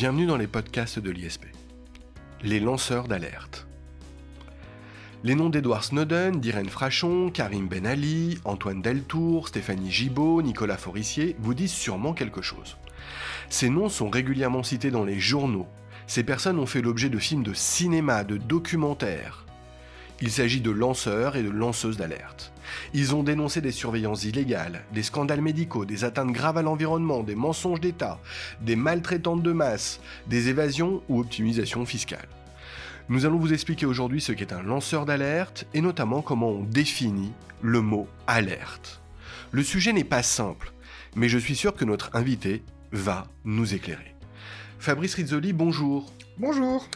Bienvenue dans les podcasts de l'ISP. Les lanceurs d'alerte. Les noms d'Edward Snowden, d'Irène Frachon, Karim Ben Ali, Antoine Deltour, Stéphanie Gibaud, Nicolas Forissier vous disent sûrement quelque chose. Ces noms sont régulièrement cités dans les journaux. Ces personnes ont fait l'objet de films de cinéma, de documentaires. Il s'agit de lanceurs et de lanceuses d'alerte. Ils ont dénoncé des surveillances illégales, des scandales médicaux, des atteintes graves à l'environnement, des mensonges d'État, des maltraitantes de masse, des évasions ou optimisations fiscales. Nous allons vous expliquer aujourd'hui ce qu'est un lanceur d'alerte et notamment comment on définit le mot alerte. Le sujet n'est pas simple, mais je suis sûr que notre invité va nous éclairer. Fabrice Rizzoli, bonjour. Bonjour.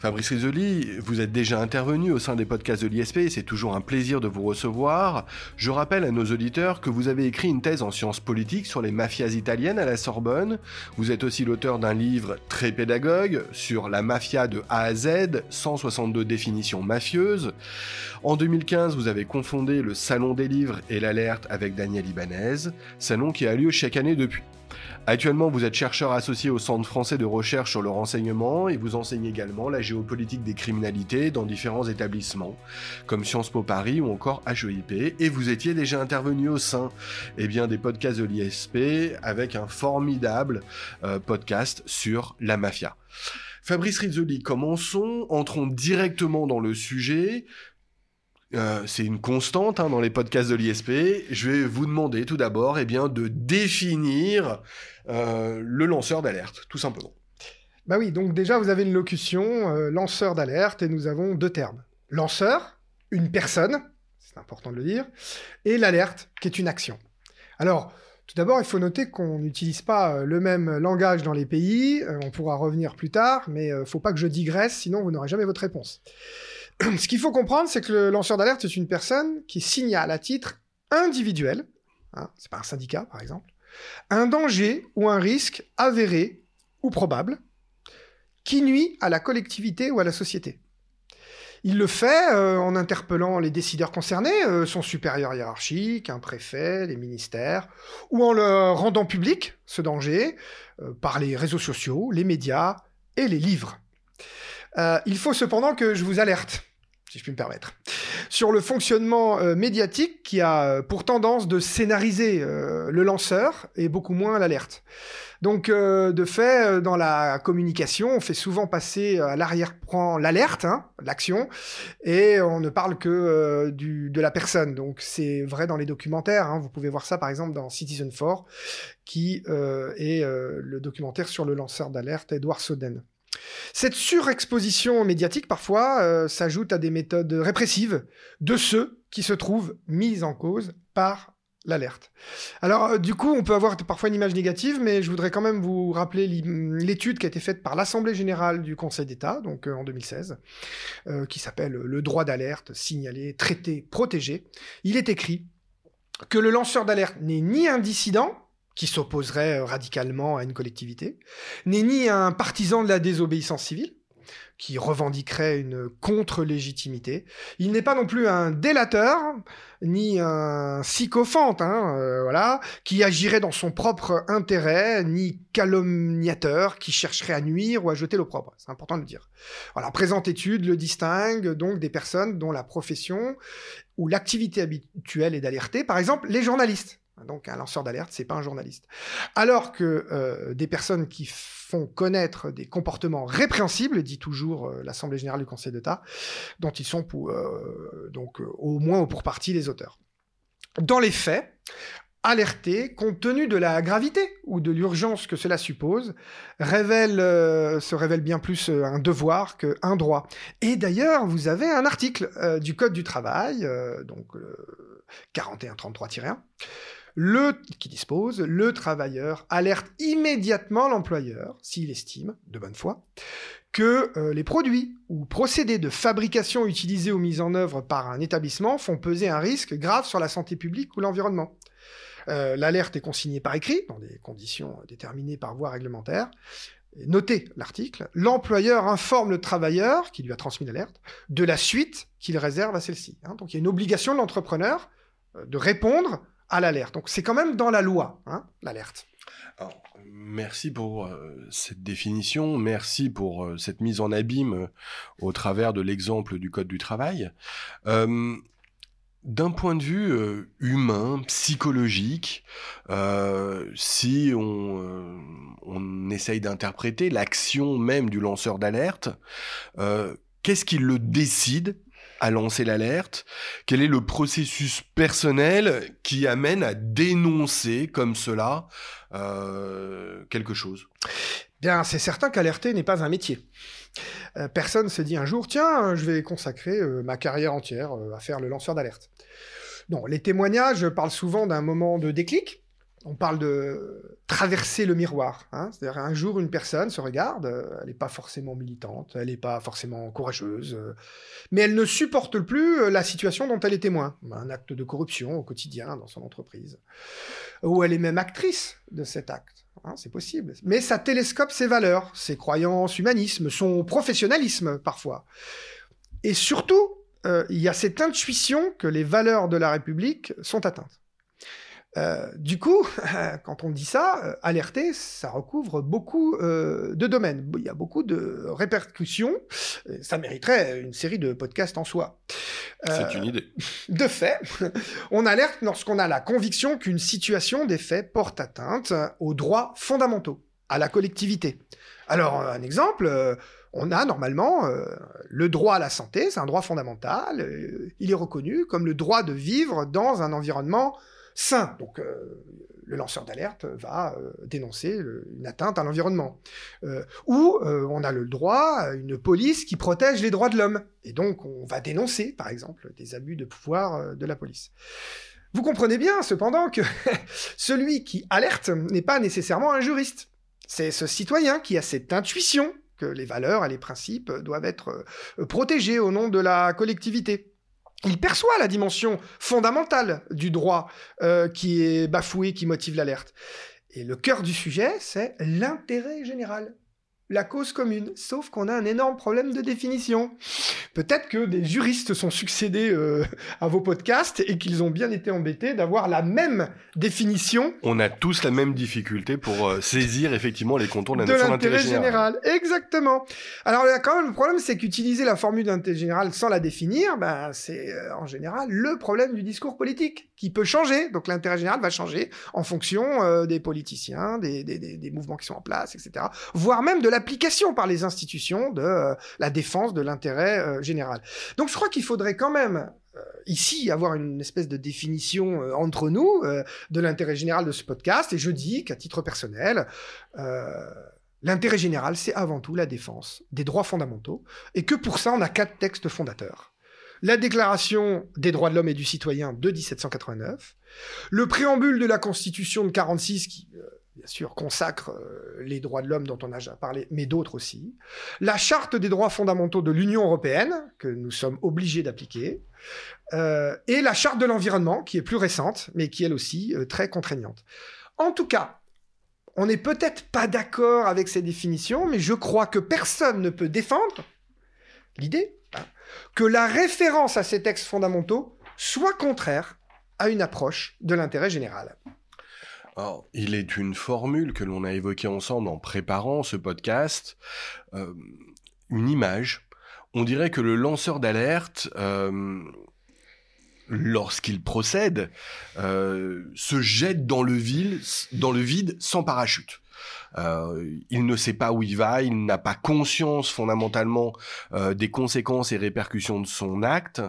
Fabrice Rizzoli, vous êtes déjà intervenu au sein des podcasts de l'ISP et c'est toujours un plaisir de vous recevoir. Je rappelle à nos auditeurs que vous avez écrit une thèse en sciences politiques sur les mafias italiennes à la Sorbonne. Vous êtes aussi l'auteur d'un livre très pédagogue sur la mafia de A à Z, 162 définitions mafieuses. En 2015, vous avez confondé le Salon des livres et l'alerte avec Daniel Ibanez, salon qui a lieu chaque année depuis. Actuellement, vous êtes chercheur associé au Centre français de recherche sur le renseignement et vous enseignez également la géopolitique des criminalités dans différents établissements, comme Sciences Po Paris ou encore HEIP, et vous étiez déjà intervenu au sein eh bien, des podcasts de l'ISP avec un formidable euh, podcast sur la mafia. Fabrice Rizzoli, commençons, entrons directement dans le sujet. Euh, c'est une constante hein, dans les podcasts de l'ISP. Je vais vous demander tout d'abord eh bien, de définir euh, le lanceur d'alerte, tout simplement. Bah oui, donc déjà vous avez une locution, euh, lanceur d'alerte, et nous avons deux termes. Lanceur, une personne, c'est important de le dire, et l'alerte, qui est une action. Alors, tout d'abord, il faut noter qu'on n'utilise pas le même langage dans les pays, on pourra revenir plus tard, mais il faut pas que je digresse, sinon vous n'aurez jamais votre réponse. Ce qu'il faut comprendre, c'est que le lanceur d'alerte est une personne qui signale à titre individuel, hein, c'est pas un syndicat par exemple, un danger ou un risque avéré ou probable qui nuit à la collectivité ou à la société. Il le fait euh, en interpellant les décideurs concernés, euh, son supérieur hiérarchique, un préfet, les ministères, ou en le rendant public, ce danger, euh, par les réseaux sociaux, les médias et les livres. il faut cependant que je vous alerte si je puis me permettre, sur le fonctionnement euh, médiatique qui a euh, pour tendance de scénariser euh, le lanceur et beaucoup moins l'alerte. Donc, de fait, dans la communication, on fait souvent passer à l'arrière-plan l'alerte, hein, l'action, et on ne parle que de la personne. Donc, c'est vrai dans les documentaires. Hein. vous pouvez voir ça, par exemple, dans Citizen 4, qui est le documentaire sur le lanceur d'alerte, Edward Snowden. Cette surexposition médiatique, parfois, euh, s'ajoute à des méthodes répressives de ceux qui se trouvent mis en cause par l'alerte. Alors, euh, du coup, on peut avoir parfois une image négative, mais je voudrais quand même vous rappeler l'étude qui a été faite par l'Assemblée générale du Conseil d'État, donc euh, en 2016, qui s'appelle Le droit d'alerte, signalé, traité, protégé. Il est écrit que le lanceur d'alerte n'est ni un dissident, qui s'opposerait euh, radicalement à une collectivité, n'est ni un partisan de la désobéissance civile, qui revendiquerait une contre-légitimité. Il n'est pas non plus un délateur, ni un sycophante, hein, euh, voilà, qui agirait dans son propre intérêt, ni calomniateur, qui chercherait à nuire ou à jeter l'opprobre. C'est important de le dire. Voilà, présente étude le distingue donc des personnes dont la profession ou l'activité habituelle est d'alerter, par exemple les journalistes. Donc un lanceur d'alerte, c'est pas un journaliste. Alors que euh, des personnes qui font connaître des comportements répréhensibles, dit toujours euh, l'Assemblée générale du Conseil d'État, dont ils sont euh, donc au moins ou pour partie les auteurs. Dans les faits, alerter, compte tenu de la gravité ou de l'urgence que cela suppose, révèle, se révèle bien plus un devoir qu'un droit. Et d'ailleurs, vous avez un article du Code du travail, donc 4133-1, qui dispose, le travailleur alerte immédiatement l'employeur, s'il estime, de bonne foi, que euh, les produits ou procédés de fabrication utilisés ou mis en œuvre par un établissement font peser un risque grave sur la santé publique ou l'environnement. Euh, l'alerte est consignée par écrit, dans des conditions déterminées par voie réglementaire. Notez l'article, l'employeur informe le travailleur, qui lui a transmis l'alerte, de la suite qu'il réserve à celle-ci. Hein. donc il y a une obligation de l'entrepreneur euh, de répondre à l'alerte. Donc c'est quand même dans la loi, hein, l'alerte. merci pour euh, cette définition, merci pour euh, cette mise en abîme euh, au travers de l'exemple du Code du travail. D'un point de vue humain, psychologique, si on, on essaye d'interpréter l'action même du lanceur d'alerte, qu'est-ce qui le décide à lancer l'alerte Quel est le processus personnel qui amène à dénoncer comme cela euh, quelque chose? Bien, c'est certain qu'alerter n'est pas un métier. Euh, personne se dit un jour, tiens, je vais consacrer euh, ma carrière entière à faire le lanceur d'alerte. Non, les témoignages parlent souvent d'un moment de déclic, on parle de traverser le miroir. Hein. C'est-à-dire un jour, une personne se regarde, euh, elle n'est pas forcément militante, elle n'est pas forcément courageuse, euh, mais elle ne supporte plus euh, la situation dont elle est témoin. Un acte de corruption au quotidien dans son entreprise. Ou elle est même actrice de cet acte. Hein, c'est possible. Mais ça télescope ses valeurs, ses croyances, humanisme, son professionnalisme parfois. Et surtout, il y a cette intuition que les valeurs de la République sont atteintes. Euh, du coup, quand on dit ça, euh, alerter, ça recouvre beaucoup euh, de domaines. Il y a beaucoup de répercussions. Ça mériterait une série de podcasts en soi. C'est une idée. De fait, on alerte lorsqu'on a la conviction qu'une situation des faits porte atteinte aux droits fondamentaux, à la collectivité. Alors, un exemple, on a normalement le droit à la santé, c'est un droit fondamental. il est reconnu comme le droit de vivre dans un environnement sain. Donc euh, le lanceur d'alerte va euh, dénoncer une atteinte à l'environnement. Euh, ou on a le droit à une police qui protège les droits de l'homme. Et donc on va dénoncer, par exemple, des abus de pouvoir de la police. Vous comprenez bien, cependant, que celui qui alerte n'est pas nécessairement un juriste. C'est ce citoyen qui a cette intuition que les valeurs et les principes doivent être protégés au nom de la collectivité il perçoit la dimension fondamentale du droit euh, qui est bafoué, qui motive l'alerte. Et le cœur du sujet, c'est l'intérêt général la cause commune, sauf qu'on a un énorme problème de définition. Peut-être que des juristes sont succédés euh, à vos podcasts et qu'ils ont bien été embêtés d'avoir la même définition. On a tous la même difficulté pour euh, saisir effectivement les contours de la notion d'intérêt général. Exactement. Alors là, quand même, le problème, c'est qu'utiliser la formule d'intérêt général sans la définir, ben, c'est euh, en général le problème du discours politique qui peut changer. Donc l'intérêt général va changer en fonction des politiciens, des, des, des, mouvements qui sont en place, etc. Voire même de la application par les institutions de euh, la défense de l'intérêt euh, général. Donc je crois qu'il faudrait quand même euh, ici avoir une espèce de définition entre nous de l'intérêt général de ce podcast. Et je dis qu'à titre personnel, l'intérêt général, c'est avant tout la défense des droits fondamentaux, et que pour ça, on a quatre textes fondateurs. La Déclaration des droits de l'homme et du citoyen de 1789, le préambule de la Constitution de 46 qui bien sûr, consacre euh, les droits de l'homme dont on a déjà parlé, mais d'autres aussi. La charte des droits fondamentaux de l'Union européenne, que nous sommes obligés d'appliquer. Euh, et la charte de l'environnement, qui est plus récente, mais qui elle aussi euh, très contraignante. En tout cas, on n'est peut-être pas d'accord avec ces définitions, mais je crois que personne ne peut défendre l'idée que la référence à ces textes fondamentaux soit contraire à une approche de l'intérêt général. Il est une formule que l'on a évoquée ensemble en préparant ce podcast, euh, une image. On dirait que le lanceur d'alerte, euh, lorsqu'il procède, euh, se jette dans le vide sans parachute. Euh, il ne sait pas où il va, il n'a pas conscience fondamentalement euh, des conséquences et répercussions de son acte.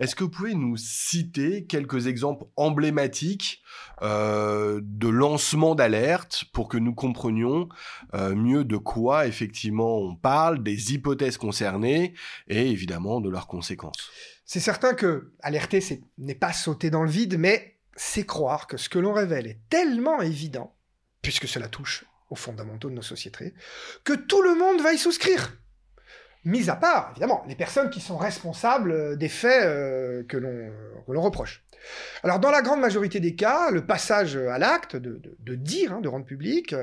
Est-ce que vous pouvez nous citer quelques exemples emblématiques euh, de lancement d'alerte pour que nous comprenions mieux de quoi effectivement on parle, des hypothèses concernées et évidemment de leurs conséquences? C'est certain que alerter n'est pas sauter dans le vide, mais c'est croire que ce que l'on révèle est tellement évident, puisque cela touche aux fondamentaux de nos sociétés, que tout le monde va y souscrire. Mis à part, évidemment, les personnes qui sont responsables des faits euh, que l'on reproche. Alors, dans la grande majorité des cas, le passage à l'acte, de, dire, hein, de rendre public,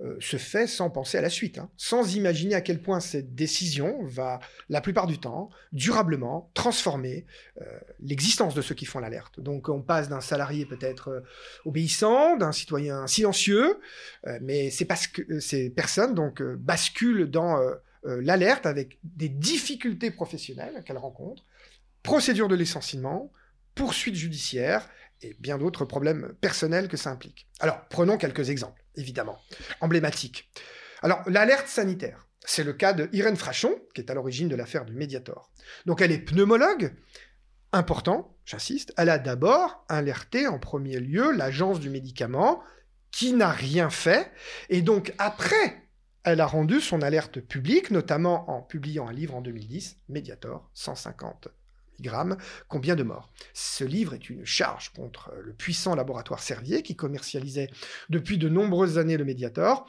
euh, se fait sans penser à la suite, hein, sans imaginer à quel point cette décision va, la plupart du temps, durablement transformer euh, l'existence de ceux qui font l'alerte. Donc, on passe d'un salarié peut-être euh, obéissant, d'un citoyen silencieux, mais ces personnes donc basculent dans l'alerte avec des difficultés professionnelles qu'elles rencontrent, procédure de licenciement, poursuites judiciaires et bien d'autres problèmes personnels que ça implique. Alors, prenons quelques exemples, évidemment, emblématiques. Alors, l'alerte sanitaire. C'est le cas de Irène Frachon, qui est à l'origine de l'affaire du Mediator. Donc, elle est pneumologue. Important, j'insiste, elle a d'abord alerté en premier lieu l'agence du médicament, qui n'a rien fait. Et donc, après, elle a rendu son alerte publique, notamment en publiant un livre en 2010, Mediator, 150 combien de morts? Ce livre est une charge contre le puissant laboratoire Servier qui commercialisait depuis de nombreuses années le Mediator,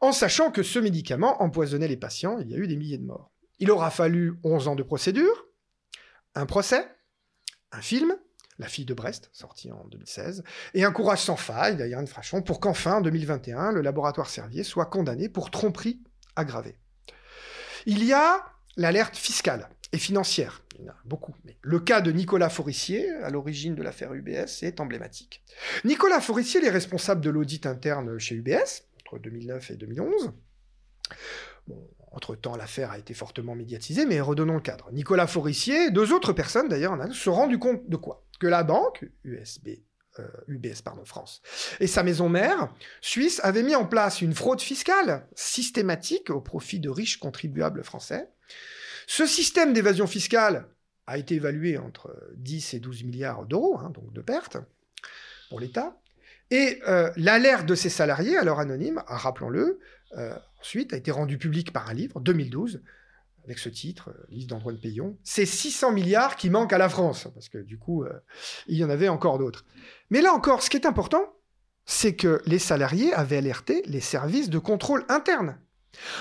en sachant que ce médicament empoisonnait les patients, il y a eu des milliers de morts. Il aura fallu 11 ans de procédure, un procès, un film, La fille de Brest, sorti en 2016, et un courage sans faille d'Yann Frachon pour qu'enfin, en 2021, le laboratoire Servier soit condamné pour tromperie aggravée. Il y a l'alerte fiscale et financière. Il y en a beaucoup. Le cas de Nicolas Forissier, à l'origine de l'affaire UBS, est emblématique. Nicolas Forissier est responsable de l'audit interne chez UBS, entre 2009 et 2011. entre-temps, l'affaire a été fortement médiatisée, mais redonnons le cadre. Nicolas Forissier, deux autres personnes d'ailleurs, se sont rendu compte de quoi? Que la banque, USB, UBS euh, pardon, France, et sa maison mère, suisse, avait mis en place une fraude fiscale systématique au profit de riches contribuables français, ce système d'évasion fiscale a été évalué entre 10 et 12 milliards d'euros, hein, donc de pertes pour l'État. Et euh, l'alerte de ces salariés, alors anonyme, rappelons-le, euh, ensuite a été rendue publique par un livre, 2012, avec ce titre, euh, Lise d'Antoine Payon. C'est 600 milliards qui manquent à la France, parce que du coup, il y en avait encore d'autres. Mais là encore, ce qui est important, c'est que les salariés avaient alerté les services de contrôle interne,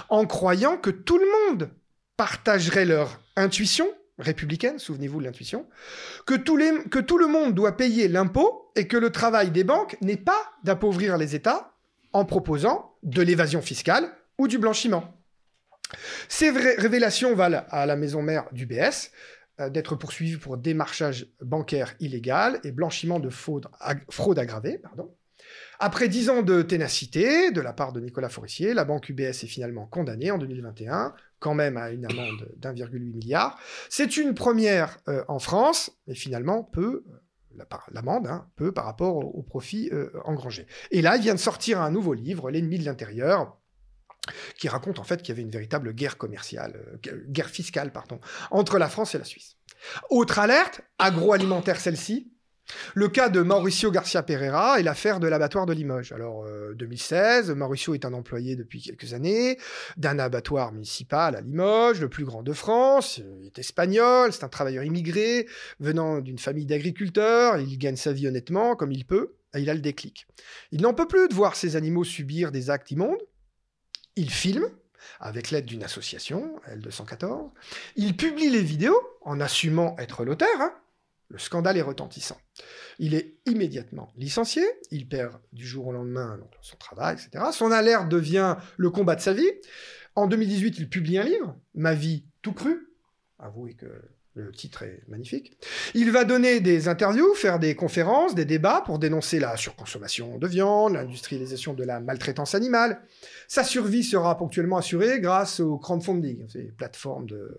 en croyant que tout le monde partageraient leur intuition républicaine, souvenez-vous de l'intuition, que, tout le monde doit payer l'impôt et que le travail des banques n'est pas d'appauvrir les États en proposant de l'évasion fiscale ou du blanchiment. Ces révélations valent à la maison mère du BS euh, d'être poursuivie pour démarchage bancaire illégal et blanchiment de fraude, fraude aggravée. Pardon. Après dix ans de ténacité de la part de Nicolas Forissier, la banque UBS est finalement condamnée en 2021, quand même à une amende d'1,8 milliard. C'est une première euh, en France, mais finalement peu, euh, l'amende, hein, peu par rapport au, profit euh, engrangé. Et là, il vient de sortir un nouveau livre, L'ennemi de l'intérieur, qui raconte en fait qu'il y avait une véritable guerre commerciale, guerre fiscale, pardon, entre la France et la Suisse. Autre alerte, agroalimentaire celle-ci, le cas de Mauricio Garcia Pereira est l'affaire de l'abattoir de Limoges. Alors, 2016, euh, Mauricio est un employé depuis quelques années d'un abattoir municipal à Limoges, le plus grand de France. Il est espagnol, c'est un travailleur immigré venant d'une famille d'agriculteurs. Il gagne sa vie honnêtement, comme il peut, et il a le déclic. Il n'en peut plus de voir ses animaux subir des actes immondes. Il filme, avec l'aide d'une association, L214. Il publie les vidéos en assumant être l'auteur, hein, le scandale est retentissant. Il est immédiatement licencié, il perd du jour au lendemain son travail, etc. Son alerte devient le combat de sa vie. En 2018, il publie un livre, Ma vie tout cru. Avouez que le titre est magnifique. Il va donner des interviews, faire des conférences, des débats pour dénoncer la surconsommation de viande, l'industrialisation de la maltraitance animale. Sa survie sera ponctuellement assurée grâce au crowdfunding, ces plateformes de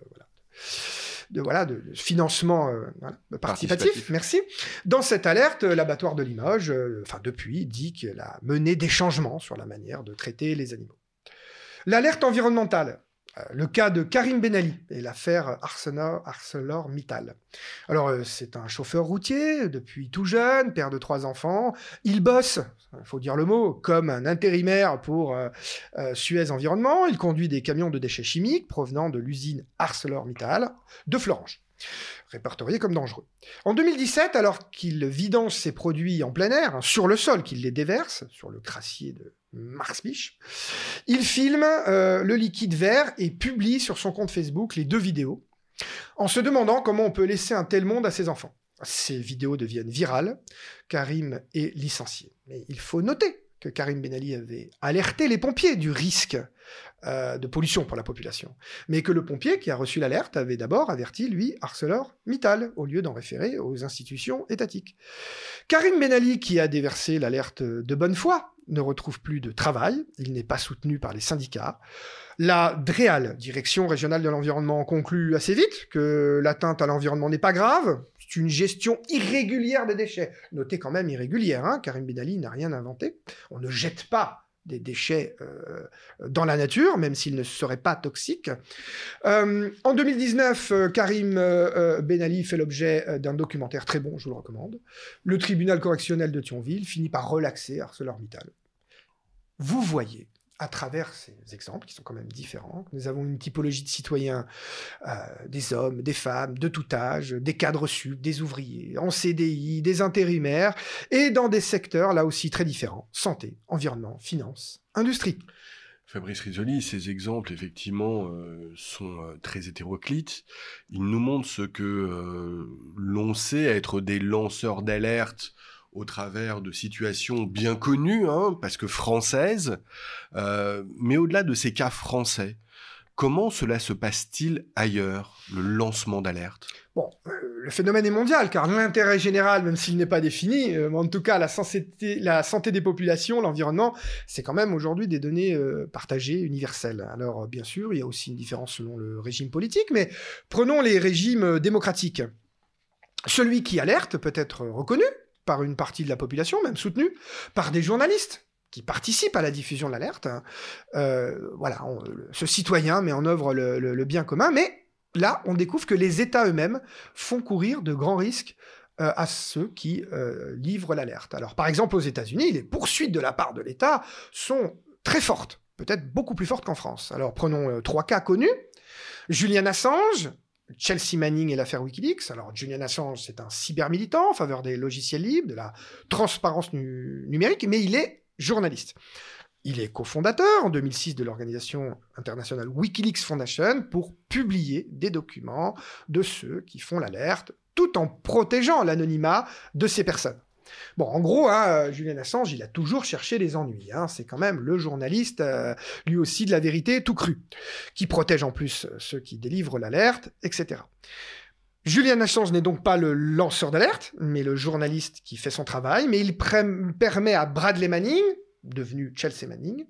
de, voilà, de, financement euh, participatif, Merci. Dans cette alerte, l'abattoir de Limoges, euh, enfin depuis, dit qu'elle a mené des changements sur la manière de traiter les animaux. L'alerte environnementale. Euh, le cas de Karim Benali et l'affaire ArcelorMittal. Alors, euh, c'est un chauffeur routier depuis tout jeune, père de trois enfants. Il bosse, il faut dire le mot, comme un intérimaire pour euh, Suez Environnement. Il conduit des camions de déchets chimiques provenant de l'usine ArcelorMittal de Florange répertoriés comme dangereux. En 2017, alors qu'il vidange ses produits en plein air, hein, sur le sol, qu'il les déverse, sur le crassier de Marsbich, il filme euh, le liquide vert et publie sur son compte Facebook les deux vidéos, en se demandant comment on peut laisser un tel monde à ses enfants. Ces vidéos deviennent virales. Karim est licencié. Mais il faut noter que Karim Ben Ali avait alerté les pompiers du risque euh, de pollution pour la population. Mais que le pompier qui a reçu l'alerte avait d'abord averti, lui, ArcelorMittal, au lieu d'en référer aux institutions étatiques. Karim Ben Ali, qui a déversé l'alerte de bonne foi, ne retrouve plus de travail, il n'est pas soutenu par les syndicats. La DREAL, Direction régionale de l'environnement, conclut assez vite que l'atteinte à l'environnement n'est pas grave, c'est une gestion irrégulière des déchets. Notez quand même irrégulière, hein, Karim Ben Ali n'a rien inventé. On ne jette pas des déchets euh, dans la nature, même s'ils ne seraient pas toxiques. Euh, en 2019, euh, Karim Ben Ali fait l'objet d'un documentaire très bon, je vous le recommande. Le tribunal correctionnel de Thionville finit par relaxer ArcelorMittal. Vous voyez à travers ces exemples, qui sont quand même différents, nous avons une typologie de citoyens, euh, des hommes, des femmes, de tout âge, des cadres sub, des ouvriers, en CDI, des intérimaires, et dans des secteurs là aussi très différents, santé, environnement, finance, industrie. Fabrice Risoli, ces exemples, effectivement, euh, sont euh, très hétéroclites. Ils nous montrent ce que l'on sait être des lanceurs d'alerte au travers de situations bien connues, hein, parce que françaises, euh, mais au-delà de ces cas français, comment cela se passe-t-il ailleurs, le lancement d'alerte? Bon, euh, le phénomène est mondial, car l'intérêt général, même s'il n'est pas défini, euh, en tout cas la santé, la santé des populations, l'environnement, c'est quand même aujourd'hui des données partagées, universelles. Alors bien sûr, il y a aussi une différence selon le régime politique, mais prenons les régimes démocratiques. Celui qui alerte peut être reconnu, par une partie de la population, même soutenue, par des journalistes qui participent à la diffusion de l'alerte. Hein. Euh, voilà, ce citoyen met en œuvre le, bien commun, mais là, on découvre que les États eux-mêmes font courir de grands risques euh, à ceux qui euh, livrent l'alerte. Alors, par exemple, aux États-Unis, les poursuites de la part de l'État sont très fortes, peut-être beaucoup plus fortes qu'en France. Alors, prenons trois cas connus. Julian Assange, Chelsea Manning et l'affaire Wikileaks. Alors, Julian Assange, c'est un cybermilitant en faveur des logiciels libres, de la transparence numérique, mais il est journaliste. Il est cofondateur en 2006 de l'organisation internationale Wikileaks Foundation pour publier des documents de ceux qui font l'alerte, tout en protégeant l'anonymat de ces personnes. Bon, en gros, hein, euh, Julian Assange, il a toujours cherché les ennuis. Hein. C'est quand même le journaliste, euh, lui aussi, de la vérité tout cru, qui protège en plus euh, ceux qui délivrent l'alerte, etc. Julian Assange n'est donc pas le lanceur d'alerte, mais le journaliste qui fait son travail, mais il permet à Bradley Manning, devenu Chelsea Manning,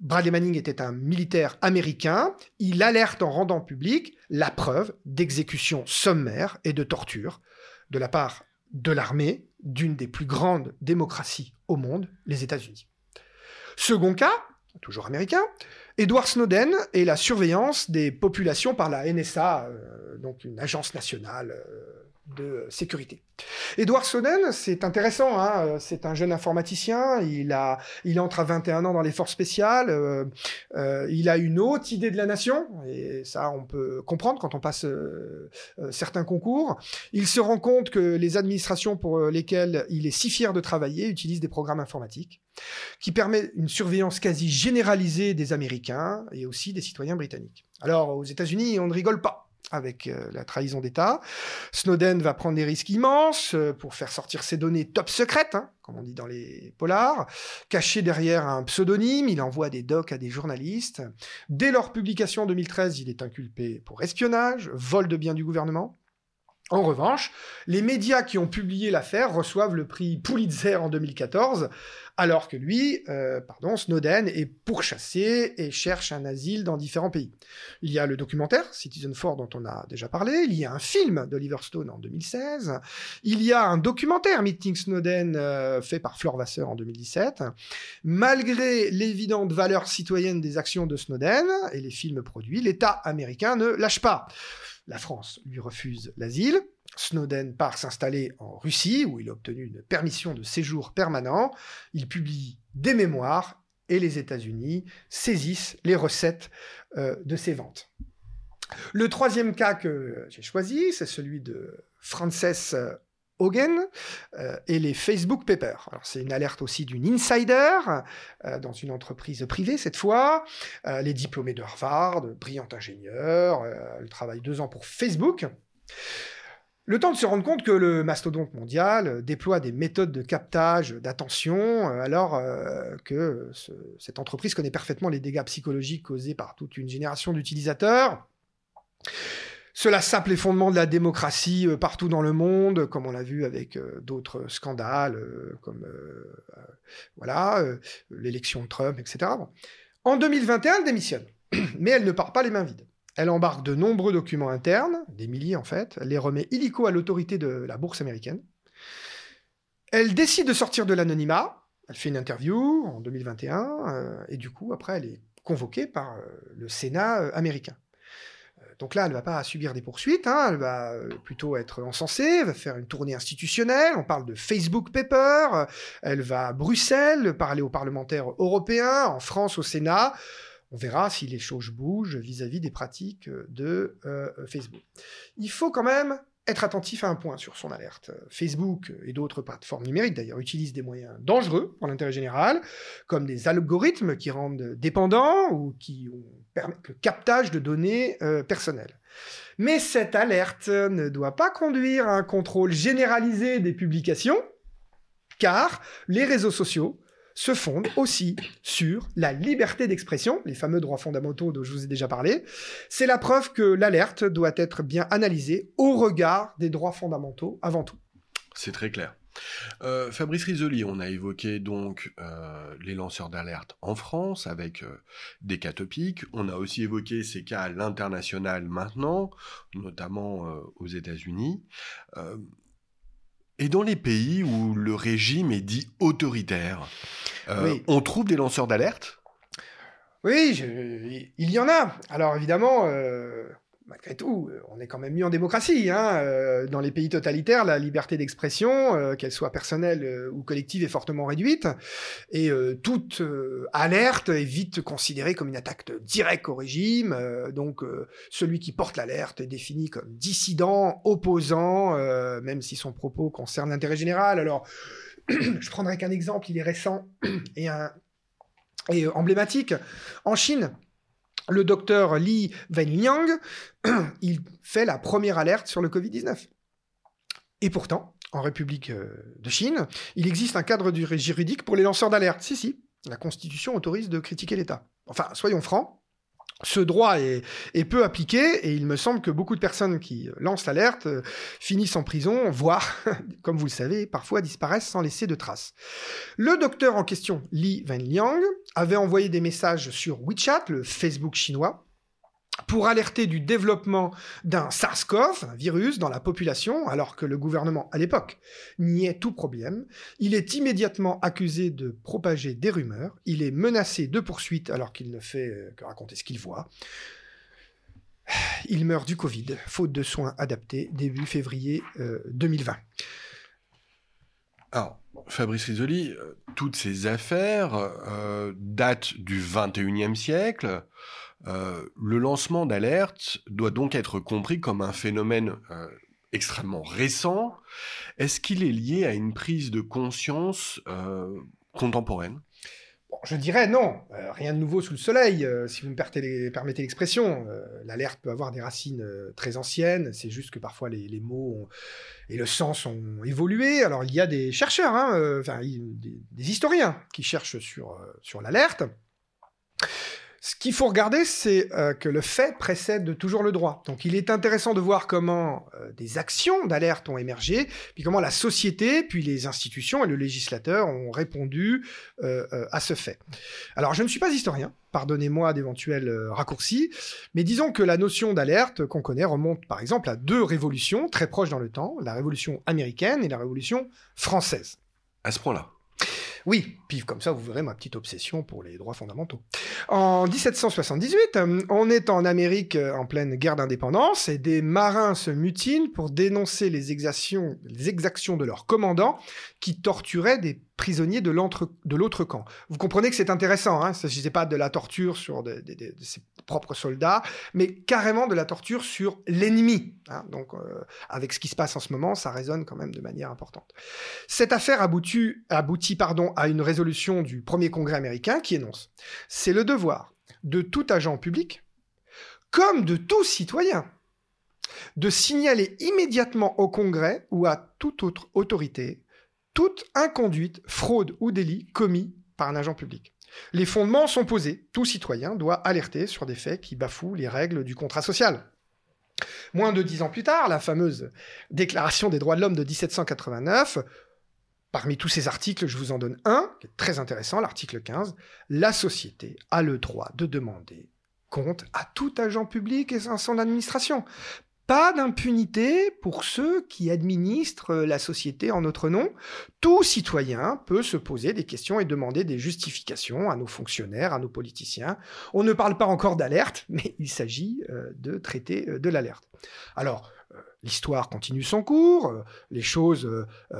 Bradley Manning était un militaire américain, il alerte en rendant public la preuve d'exécution sommaire et de torture de la part de l'armée d'une des plus grandes démocraties au monde, les États-Unis. Second cas, toujours américain, Edward Snowden et la surveillance des populations par la NSA, euh, donc une agence nationale euh, de sécurité. Edward Snowden, c'est intéressant, hein, euh, c'est un jeune informaticien, il, entre à 21 ans dans les forces spéciales, euh, euh, il a une haute idée de la nation, et ça on peut comprendre quand on passe certains concours. Il se rend compte que les administrations pour lesquelles il est si fier de travailler utilisent des programmes informatiques qui permettent une surveillance quasi généralisée des Américains et aussi des citoyens britanniques. Alors aux États-Unis, on ne rigole pas avec euh, la trahison d'État. Snowden va prendre des risques immenses euh, pour faire sortir ses données top secrètes, hein, comme on dit dans les polars, caché derrière un pseudonyme, il envoie des docs à des journalistes. Dès leur publication en 2013, il est inculpé pour espionnage, vol de biens du gouvernement. En revanche, les médias qui ont publié l'affaire reçoivent le prix Pulitzer en 2014, alors que lui, euh, pardon, Snowden est pourchassé et cherche un asile dans différents pays. Il y a le documentaire Citizen 4 dont on a déjà parlé, il y a un film d'Oliver Stone en 2016, il y a un documentaire Meeting Snowden euh, fait par Fleur Vasseur en 2017. Malgré l'évidente valeur citoyenne des actions de Snowden et les films produits, l'État américain ne lâche pas. La France lui refuse l'asile. Snowden part s'installer en Russie, où il a obtenu une permission de séjour permanent. Il publie des mémoires et les États-Unis saisissent les recettes euh, de ses ventes. Le troisième cas que j'ai choisi, c'est celui de Frances Hogan euh, et les Facebook Papers. C'est une alerte aussi d'une insider euh, dans une entreprise privée cette fois. Euh, les diplômés de Harvard, brillante ingénieure, elle travaille deux ans pour Facebook. Le temps de se rendre compte que le mastodonte mondial déploie des méthodes de captage d'attention, alors que cette entreprise connaît parfaitement les dégâts psychologiques causés par toute une génération d'utilisateurs. Cela sape les fondements de la démocratie euh, partout dans le monde, comme on l'a vu avec euh, d'autres scandales, euh, comme voilà l'élection de Trump, etc. En 2021, elle démissionne, mais elle ne part pas les mains vides. Elle embarque de nombreux documents internes, des milliers en fait, elle les remet illico à l'autorité de la bourse américaine. Elle décide de sortir de l'anonymat, elle fait une interview en 2021, et du coup, après, elle est convoquée par le Sénat américain. Donc là, elle ne va pas subir des poursuites, hein, elle va euh, plutôt être encensée, elle va faire une tournée institutionnelle, on parle de Facebook Paper, elle va à Bruxelles parler aux parlementaires européens, en France au Sénat. On verra si les choses bougent vis-à-vis des pratiques de euh, Facebook. Il faut quand même être attentif à un point sur son alerte. Facebook et d'autres plateformes numériques d'ailleurs utilisent des moyens dangereux pour l'intérêt général, comme des algorithmes qui rendent dépendants ou qui permettent le captage de données euh, personnelles. Mais cette alerte ne doit pas conduire à un contrôle généralisé des publications, car les réseaux sociaux se fondent aussi sur la liberté d'expression, les fameux droits fondamentaux dont je vous ai déjà parlé. C'est la preuve que l'alerte doit être bien analysée au regard des droits fondamentaux avant tout. C'est très clair. Euh, Fabrice Risoli, on a évoqué donc euh, les lanceurs d'alerte en France avec euh, des cas topiques. On a aussi évoqué ces cas à l'international maintenant, notamment aux États-Unis. Et dans les pays où le régime est dit autoritaire, euh, on trouve des lanceurs d'alerte Oui, il y en a. Alors évidemment, euh, malgré tout, on est quand même mis en démocratie. Hein. Euh, dans les pays totalitaires, la liberté d'expression, euh, qu'elle soit personnelle ou collective, est fortement réduite. Et toute alerte est vite considérée comme une attaque directe au régime. donc, celui qui porte l'alerte est défini comme dissident, opposant, même si son propos concerne l'intérêt général. Alors, je prendrai qu'un exemple, il est récent et, un, et emblématique. En Chine, le docteur Li Wenliang, il fait la première alerte sur le Covid-19. Et pourtant, en République euh, de Chine, il existe un cadre juridique pour les lanceurs d'alerte. Si, si, la Constitution autorise de critiquer l'État. Enfin, soyons francs, ce droit est, peu appliqué et il me semble que beaucoup de personnes qui lancent l'alerte euh, finissent en prison, voire, comme vous le savez, parfois disparaissent sans laisser de traces. Le docteur en question, Li Wenliang, avait envoyé des messages sur WeChat, le Facebook chinois, pour alerter du développement d'un SARS-CoV, un virus, dans la population, alors que le gouvernement, à l'époque, niait tout problème. Il est immédiatement accusé de propager des rumeurs. Il est menacé de poursuite alors qu'il ne fait euh, que raconter ce qu'il voit. Il meurt du Covid, faute de soins adaptés, début février 2020. Euh, alors, Fabrice Risoli, euh, toutes ces affaires datent du 21e siècle. Euh, le lancement d'alerte doit donc être compris comme un phénomène euh, extrêmement récent. Est-ce qu'il est lié à une prise de conscience euh, contemporaine? Je dirais non, rien de nouveau sous le soleil, si vous me permettez l'expression. L'alerte peut avoir des racines très anciennes, c'est juste que parfois les, mots et le sens ont évolué. Alors il y a des chercheurs, hein, des, historiens qui cherchent sur l'alerte. Ce qu'il faut regarder, c'est euh, que le fait précède toujours le droit. Donc il est intéressant de voir comment euh, des actions d'alerte ont émergé, puis comment la société, puis les institutions et le législateur ont répondu euh, à ce fait. Alors je ne suis pas historien, pardonnez-moi d'éventuels raccourcis, mais disons que la notion d'alerte qu'on connaît remonte par exemple à deux révolutions très proches dans le temps, la révolution américaine et la révolution française. À ce point-là oui, puis comme ça, vous verrez ma petite obsession pour les droits fondamentaux. En 1778, euh, on est en Amérique euh, en pleine guerre d'indépendance et des marins se mutinent pour dénoncer les exactions, les exactions de leurs commandants qui torturaient des prisonniers de l'autre camp. Vous comprenez que c'est intéressant, hein il ne s'agissait pas de la torture sur ses propres soldats, mais carrément de la torture sur l'ennemi. Hein. Donc, euh, avec ce qui se passe en ce moment, ça résonne quand même de manière importante. Cette affaire aboutit, à une résolution du premier congrès américain qui énonce « C'est le devoir de tout agent public, comme de tout citoyen, de signaler immédiatement au Congrès ou à toute autre autorité toute inconduite, fraude ou délit commis par un agent public. Les fondements sont posés. Tout citoyen doit alerter sur des faits qui bafouent les règles du contrat social. Moins de dix ans plus tard, la fameuse Déclaration des droits de l'homme de 1789, parmi tous ces articles, je vous en donne un, qui est très intéressant, l'article 15, La société a le droit de demander compte à tout agent public et à son administration, pas d'impunité pour ceux qui administrent la société en notre nom. Tout citoyen peut se poser des questions et demander des justifications à nos fonctionnaires, à nos politiciens. On ne parle pas encore d'alerte, mais il s'agit euh, de traiter euh, de l'alerte. Alors, euh, L'histoire continue son cours, les choses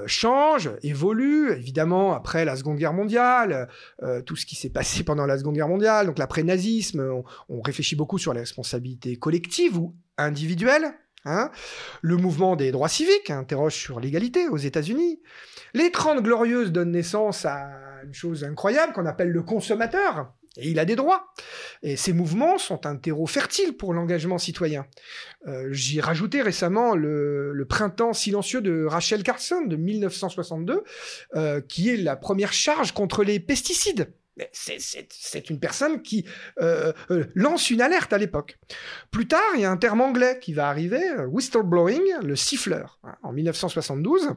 changent, évoluent, évidemment, après la Seconde Guerre mondiale, tout ce qui s'est passé pendant la Seconde Guerre mondiale, donc l'après-nazisme, on, on, réfléchit beaucoup sur les responsabilités collectives ou individuelle. Hein. le mouvement des droits civiques interroge sur l'égalité aux États-Unis. Les Trente Glorieuses donnent naissance à une chose incroyable qu'on appelle le consommateur. Et il a des droits. Et ces mouvements sont un terreau fertile pour l'engagement citoyen. Euh, J'y rajouté récemment le, printemps silencieux de Rachel Carson de 1962, euh, qui est la première charge contre les pesticides c'est une personne qui euh, euh, lance une alerte à l'époque. Plus tard, il y a un terme anglais qui va arriver, whistleblowing, le siffleur, hein, en 1972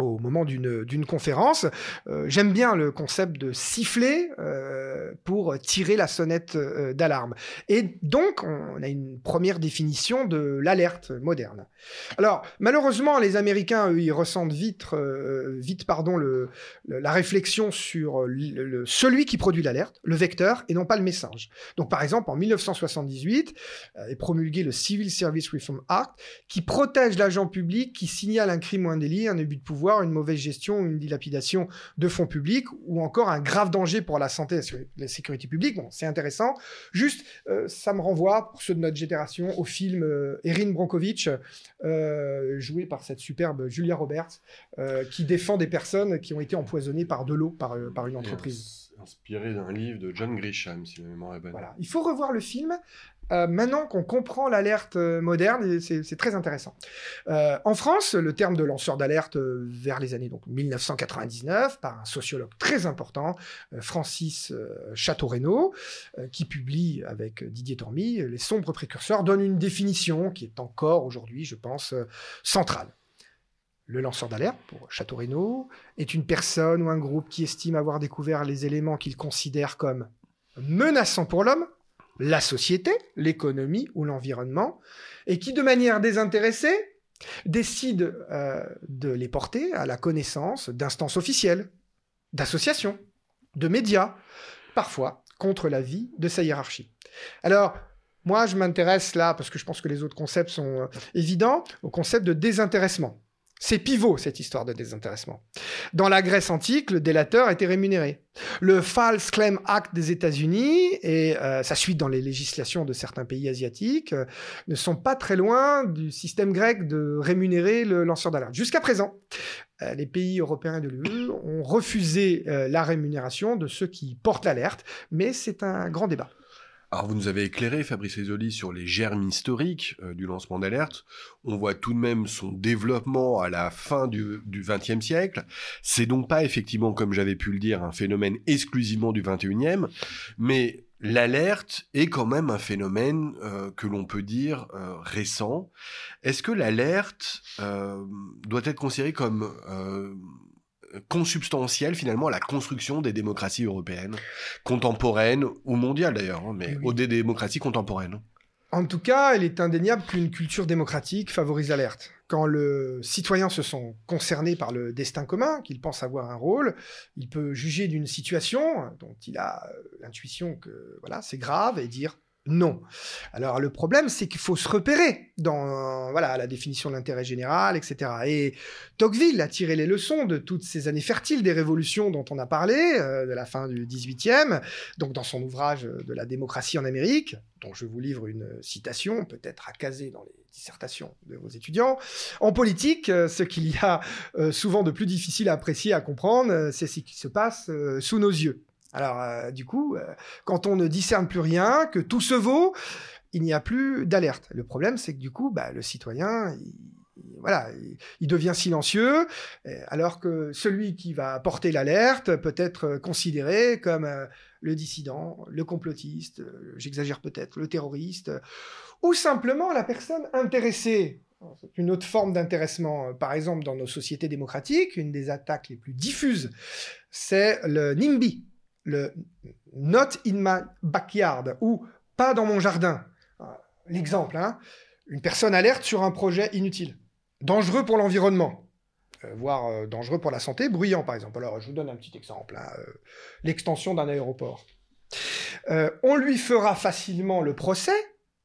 au moment d'une conférence. Euh, j'aime bien le concept de siffler euh, pour tirer la sonnette euh, d'alarme. Et donc, on a une première définition de l'alerte moderne. Alors, malheureusement, les Américains, eux, ils ressentent vite, vite pardon, la réflexion sur celui qui produit l'alerte, le vecteur, et non pas le message. Donc, par exemple, en 1978, est promulgué le Civil Service Reform Act, qui protège l'agent public qui signale un crime ou un délit, un abus de pouvoir, une mauvaise gestion, une dilapidation de fonds publics ou encore un grave danger pour la santé et la sécurité publique. Bon, c'est intéressant. Juste, euh, ça me renvoie, pour ceux de notre génération, au film euh, Erin Brockovich, euh, joué par cette superbe Julia Roberts, qui défend des personnes qui ont été empoisonnées par de l'eau par, par une entreprise inspiré d'un livre de John Grisham, si la mémoire est bonne. Voilà. Il faut revoir le film. Euh, maintenant qu'on comprend l'alerte euh, moderne, c'est très intéressant. Euh, en France, le terme de lanceur d'alerte vers les années donc 1999 par un sociologue très important, Francis Château-Renaud, qui publie avec Didier Tormy Les sombres précurseurs, donne une définition qui est encore aujourd'hui, je pense, centrale. Le lanceur d'alerte, pour Château-Renaud, est une personne ou un groupe qui estime avoir découvert les éléments qu'il considère comme menaçants pour l'homme, la société, l'économie ou l'environnement, et qui, de manière désintéressée, décide euh, de les porter à la connaissance d'instances officielles, d'associations, de médias, parfois contre la vie de sa hiérarchie. Alors, moi, je m'intéresse là, parce que je pense que les autres concepts sont euh, évidents, au concept de désintéressement. C'est pivot, cette histoire de désintéressement. Dans la Grèce antique, le délateur était rémunéré. Le False Claim Act des États-Unis et euh, sa suite dans les législations de certains pays asiatiques euh, ne sont pas très loin du système grec de rémunérer le lanceur d'alerte. Jusqu'à présent, euh, les pays européens de l'UE ont refusé la rémunération de ceux qui portent l'alerte, mais c'est un grand débat. Alors vous nous avez éclairé, Fabrice Risoli, sur les germes historiques euh, du lancement d'alerte. On voit tout de même son développement à la fin du XXe siècle. C'est donc pas effectivement, comme j'avais pu le dire, un phénomène exclusivement du XXIe, mais l'alerte est quand même un phénomène euh, que l'on peut dire euh, récent. Est-ce que l'alerte doit être considérée comme consubstantielle finalement à la construction des démocraties européennes, contemporaines ou mondiales d'ailleurs, hein, mais aux des démocraties contemporaines. En tout cas, il est indéniable qu'une culture démocratique favorise l'alerte. Quand le citoyen se sent concerné par le destin commun, qu'il pense avoir un rôle, il peut juger d'une situation dont il a euh, l'intuition que voilà, c'est grave et dire non. Alors le problème, c'est qu'il faut se repérer dans voilà la définition de l'intérêt général, etc. Et Tocqueville a tiré les leçons de toutes ces années fertiles des révolutions dont on a parlé, euh, de la fin du 18e, donc dans son ouvrage de la démocratie en Amérique, dont je vous livre une citation, peut-être à caser dans les dissertations de vos étudiants. En politique, euh, ce qu'il y a euh, souvent de plus difficile à apprécier, à comprendre, c'est ce qui se passe sous nos yeux. Alors, euh, du coup, euh, quand on ne discerne plus rien, que tout se vaut, il n'y a plus d'alerte. Le problème, c'est que du coup, bah, le citoyen, il, voilà, il devient silencieux, alors que celui qui va porter l'alerte peut être considéré comme euh, le dissident, le complotiste, euh, j'exagère peut-être, le terroriste, ou simplement la personne intéressée. Une autre forme d'intéressement. Par exemple, dans nos sociétés démocratiques, une des attaques les plus diffuses, c'est le NIMBY, le Not in my backyard, ou pas dans mon jardin. L'exemple, hein, une personne alerte sur un projet inutile dangereux pour l'environnement, euh, voire euh, dangereux pour la santé, bruyant par exemple. Alors je vous donne un petit exemple, hein, euh, l'extension d'un aéroport. on lui fera facilement le procès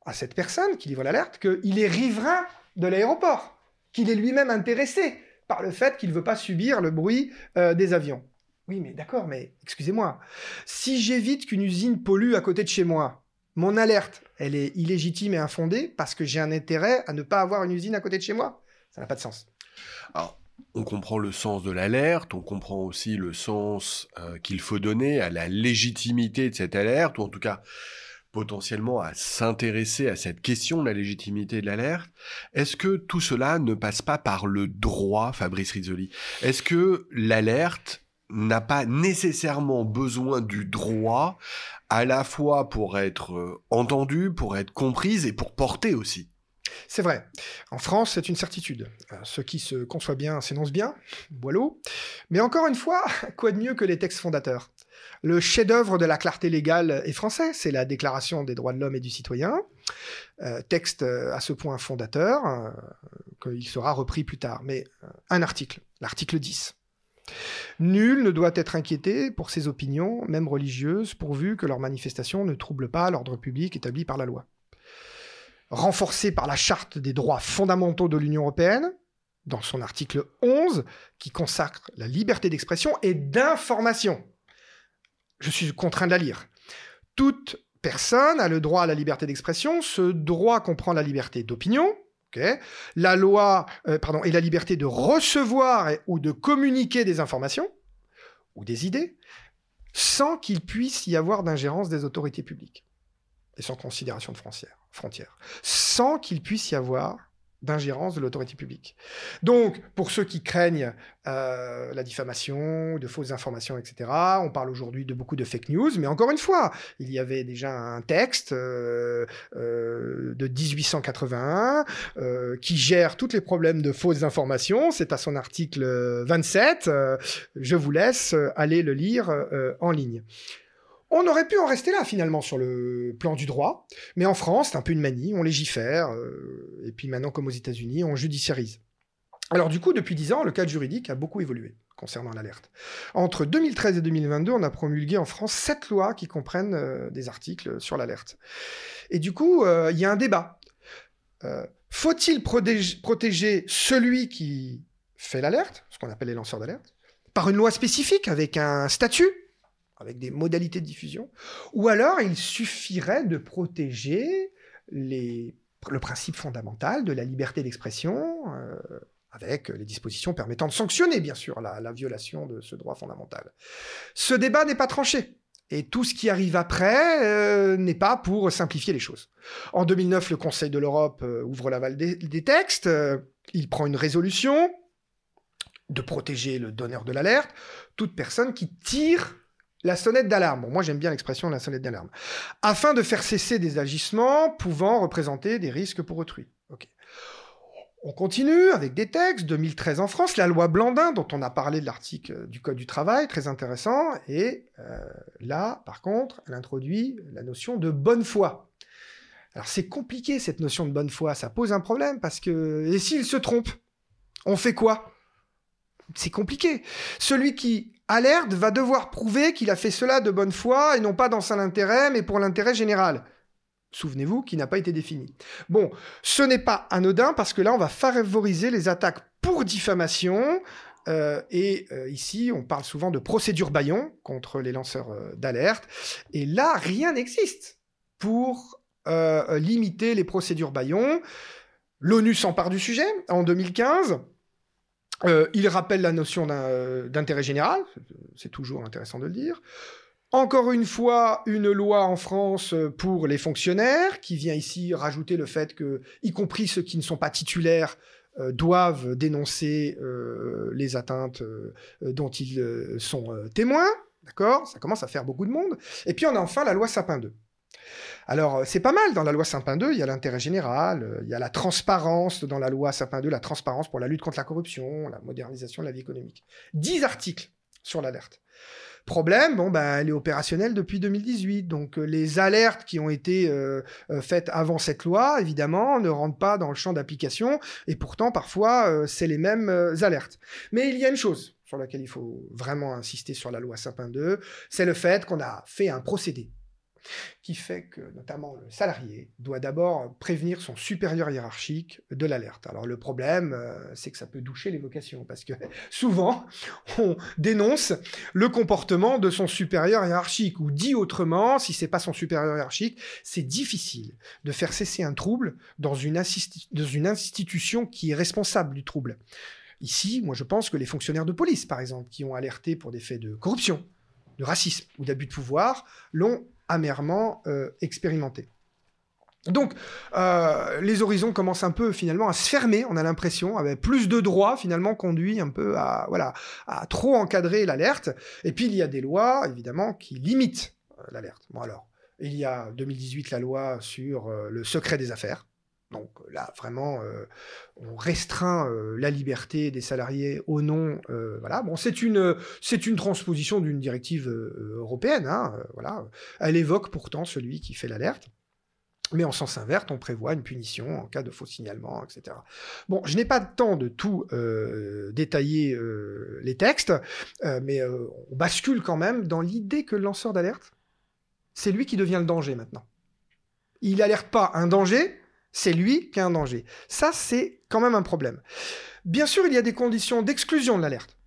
à cette personne qui livre l'alerte qu'il est riverain de l'aéroport, qu'il est lui-même intéressé par le fait qu'il ne veut pas subir le bruit des avions. Oui, mais d'accord, mais excusez-moi, si j'évite qu'une usine pollue à côté de chez moi, mon alerte, elle est illégitime et infondée parce que j'ai un intérêt à ne pas avoir une usine à côté de chez moi? Ça n'a pas de sens. Alors, on comprend le sens de l'alerte, on comprend aussi le sens euh, qu'il faut donner à la légitimité de cette alerte, ou en tout cas potentiellement à s'intéresser à cette question de la légitimité de l'alerte. Est-ce que tout cela ne passe pas par le droit, Fabrice Rizzoli? Est-ce que l'alerte n'a pas nécessairement besoin du droit à la fois pour être euh, entendue, pour être comprise et pour porter aussi c'est vrai. En France, c'est une certitude. Euh, ce qui se conçoit bien s'énonce bien, boileau. Mais encore une fois, quoi de mieux que les textes fondateurs? Le chef-d'œuvre de la clarté légale est français, c'est la Déclaration des droits de l'homme et du citoyen. Euh, texte à ce point fondateur, qu'il sera repris plus tard. Mais un article, l'article 10. Nul ne doit être inquiété pour ses opinions, même religieuses, pourvu que leurs manifestations ne troublent pas l'ordre public établi par la loi renforcé par la Charte des droits fondamentaux de l'Union européenne, dans son article 11, qui consacre la liberté d'expression et d'information. Je suis contraint de la lire. Toute personne a le droit à la liberté d'expression. Ce droit comprend la liberté d'opinion, la loi, euh, pardon, et la liberté de recevoir ou de communiquer des informations ou des idées, sans qu'il puisse y avoir d'ingérence des autorités publiques et sans considération de frontières frontières, sans qu'il puisse y avoir d'ingérence de l'autorité publique. Donc, pour ceux qui craignent euh, la diffamation, de fausses informations, etc., on parle aujourd'hui de beaucoup de fake news, mais encore une fois, il y avait déjà un texte euh, euh, de 1881 qui gère tous les problèmes de fausses informations. C'est à son article 27. je vous laisse aller le lire en ligne. On aurait pu en rester là finalement sur le plan du droit, mais en France, c'est un peu une manie, on légifère, euh, et puis maintenant comme aux États-Unis, on judiciarise. Alors du coup, depuis dix ans, le cadre juridique a beaucoup évolué concernant l'alerte. Entre 2013 et 2022, on a promulgué en France sept lois qui comprennent euh, des articles sur l'alerte. Et du coup, euh, il y a un débat. Faut-il protéger celui qui fait l'alerte, ce qu'on appelle les lanceurs d'alerte, par une loi spécifique avec un statut avec des modalités de diffusion, ou alors il suffirait de protéger le principe fondamental de la liberté d'expression, euh, avec les dispositions permettant de sanctionner, bien sûr, la, violation de ce droit fondamental. Ce débat n'est pas tranché. Et tout ce qui arrive après euh, n'est pas pour simplifier les choses. En 2009, le Conseil de l'Europe euh, ouvre l'aval des, des textes, il prend une résolution de protéger le donneur de l'alerte, toute personne qui tire la sonnette d'alarme. moi j'aime bien l'expression la sonnette d'alarme. Afin de faire cesser des agissements pouvant représenter des risques pour autrui. On continue avec des textes. 2013 en France, la loi Blandin, dont on a parlé de l'article du Code du travail, très intéressant. Et euh, là, par contre, elle introduit la notion de bonne foi. Alors c'est compliqué cette notion de bonne foi, ça pose un problème parce que et s'il se trompe, on fait quoi? C'est compliqué. Celui qui alerte va devoir prouver qu'il a fait cela de bonne foi et non pas dans son intérêt, mais pour l'intérêt général. Souvenez-vous qui n'a pas été défini. Bon, ce n'est pas anodin parce que là, on va favoriser les attaques pour diffamation. Euh, et euh, ici, on parle souvent de procédure baillon contre les lanceurs euh, d'alerte. Et là, rien n'existe pour limiter les procédures baillon. L'ONU s'empare du sujet en 2015. Euh, il rappelle la notion euh, d'intérêt général, c'est toujours intéressant de le dire. Encore une fois, une loi en France pour les fonctionnaires qui vient ici rajouter le fait que, y compris ceux qui ne sont pas titulaires, euh, doivent dénoncer euh, les atteintes euh, dont ils sont témoins. D'accord? Ça commence à faire beaucoup de monde. Et puis on a enfin la loi Sapin 2. Alors, c'est pas mal dans la loi Sapin 2, il y a l'intérêt général, il y a la transparence dans la loi Sapin 2, la transparence pour la lutte contre la corruption, la modernisation de la vie économique. Dix articles sur l'alerte. Problème, bon, bah, elle est opérationnelle depuis 2018. Donc, euh, les alertes qui ont été euh, euh, faites avant cette loi, évidemment, ne rentrent pas dans le champ d'application. Et pourtant, parfois, c'est les mêmes alertes. Mais il y a une chose sur laquelle il faut vraiment insister sur la loi Sapin 2, c'est le fait qu'on a fait un procédé qui fait que notamment le salarié doit d'abord prévenir son supérieur hiérarchique de l'alerte. Alors le problème, euh, c'est que ça peut doucher les vocations, parce que souvent, on dénonce le comportement de son supérieur hiérarchique, ou dit autrement, si c'est pas son supérieur hiérarchique, c'est difficile de faire cesser un trouble dans une, dans une institution qui est responsable du trouble. Ici, moi je pense que les fonctionnaires de police, par exemple, qui ont alerté pour des faits de corruption, de racisme ou d'abus de pouvoir, l'ont amèrement euh, expérimenté. Donc, euh, les horizons commencent un peu finalement à se fermer, on a l'impression, avec plus de droits finalement conduit un peu à, voilà, à trop encadrer l'alerte. Et puis, il y a des lois, évidemment, qui limitent euh, l'alerte. Bon, alors, il y a 2018 la loi sur le secret des affaires, donc là, vraiment, euh, on restreint euh, la liberté des salariés au nom. Euh, voilà. Bon, c'est une transposition d'une directive européenne. Hein. Elle évoque pourtant celui qui fait l'alerte. Mais en sens inverse, on prévoit une punition en cas de faux signalement, etc. Bon, je n'ai pas le temps de tout détailler les textes, mais on bascule quand même dans l'idée que le lanceur d'alerte, c'est lui qui devient le danger maintenant. Il n'alerte pas un danger, c'est lui qui a un danger. Ça, c'est quand même un problème. Bien sûr, il y a des conditions d'exclusion de l'alerte.